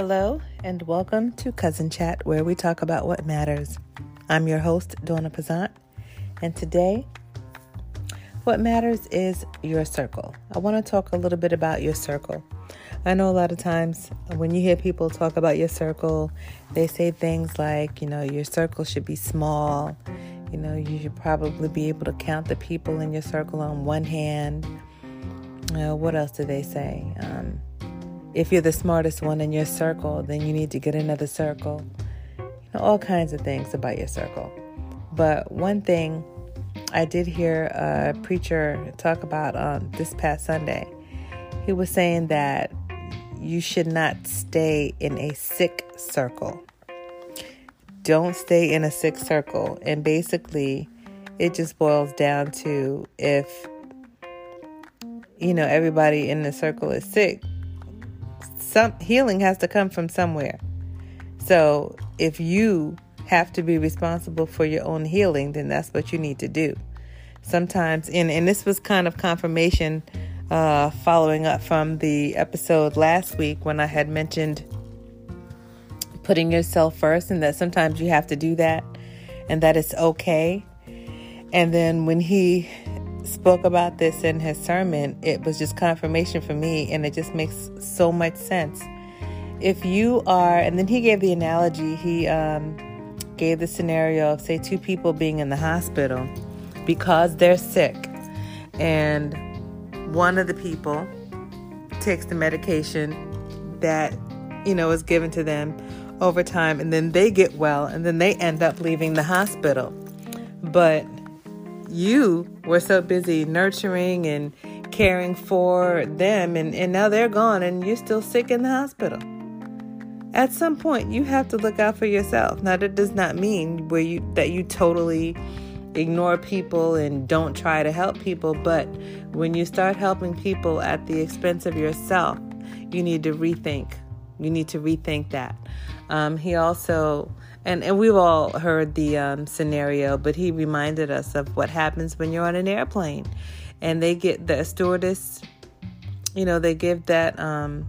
Hello, and welcome to Cuzn Chat, where we talk about what matters. I'm your host, Donna Pazant, and today, what matters is your circle. I want to talk a little bit about your circle. I know a lot of times when you hear people talk about your circle, they say things like, you know, your circle should be small. You know, you should probably be able to count the people in your circle on one hand. You know, what else do they say? Um, if you're the smartest one in your circle, then you need to get another circle. You know, all kinds of things about your circle. But one thing I did hear a preacher talk about on this past Sunday. He was saying that you should not stay in a sick circle. Don't stay in a sick circle. And basically, it just boils down to if, you know, everybody in the circle is sick, some healing has to come from somewhere. So if you have to be responsible for your own healing, then that's what you need to do. Sometimes, and, and this was kind of confirmation uh, following up from the episode last week when I had mentioned putting yourself first and that sometimes you have to do that and that it's okay. And then when he spoke about this in his sermon, it was just confirmation for me and it just makes so much sense. If you are, and then he gave the analogy, he um, gave the scenario of, say, two people being in the hospital because they're sick and one of the people takes the medication that you know is given to them over time and then they get well and then they end up leaving the hospital but you were so busy nurturing and caring for them and, and now they're gone and you're still sick in the hospital at some point you have to look out for yourself now that does not mean where you that you totally ignore people and don't try to help people. But when you start helping people at the expense of yourself, you need to rethink. You need to rethink that. Um, he also, and, and we've all heard the um, scenario, but he reminded us of what happens when you're on an airplane and they get the stewardess, you know, they give that um,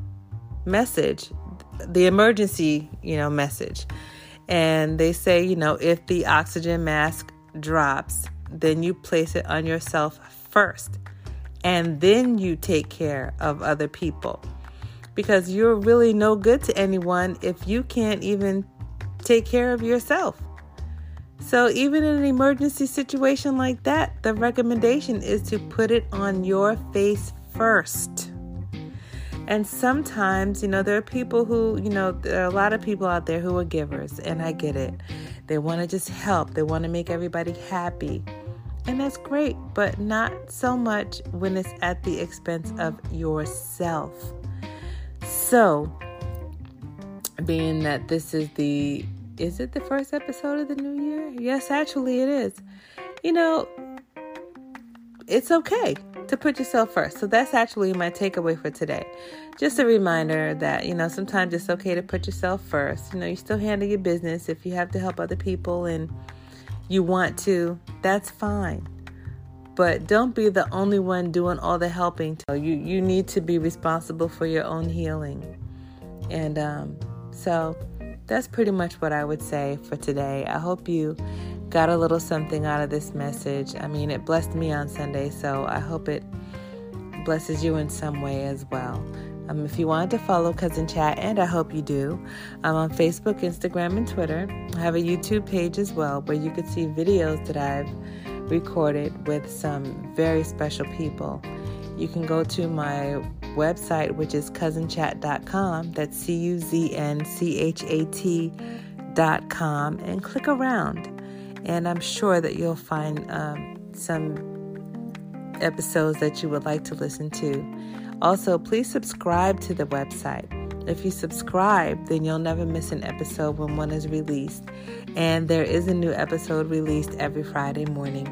message, the emergency, you know, message. And they say, you know, if the oxygen mask drops, then you place it on yourself first. And then you take care of other people. Because you're really no good to anyone if you can't even take care of yourself. So, even in an emergency situation like that, the recommendation is to put it on your face first. And sometimes, you know, there are people who, you know, there are a lot of people out there who are givers, and I get it. They want to just help, they want to make everybody happy. And that's great, but not so much when it's at the expense of yourself. So, being that this is the is it the first episode of the new year? Yes, actually it is. You know, it's okay to put yourself first. So that's actually my takeaway for today. Just a reminder that, you know, sometimes it's okay to put yourself first. You know, you still handle your business. If you have to help other people and you want to, that's fine. But don't be the only one doing all the helping. You you need to be responsible for your own healing. And um, so that's pretty much what I would say for today. I hope you got a little something out of this message. I mean, it blessed me on Sunday, so I hope it blesses you in some way as well. Um, if you wanted to follow Cuzn Chat, and I hope you do, I'm on Facebook, Instagram, and Twitter. I have a YouTube page as well where you can see videos that I've recorded with some very special people. You can go to my website, which is cuznchat.com. That's C U Z N C H A T.com, and click around and I'm sure that you'll find um, some episodes that you would like to listen to. Also, please subscribe to the website. If you subscribe, then you'll never miss an episode when one is released. And there is a new episode released every Friday morning.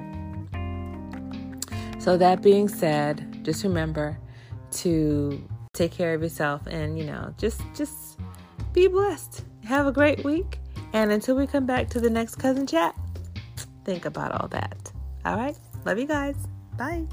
So, that being said, just remember to take care of yourself and, you know, just just be blessed. Have a great week. And until we come back to the next Cuzn Chat, think about all that. All right. Love you guys. Bye.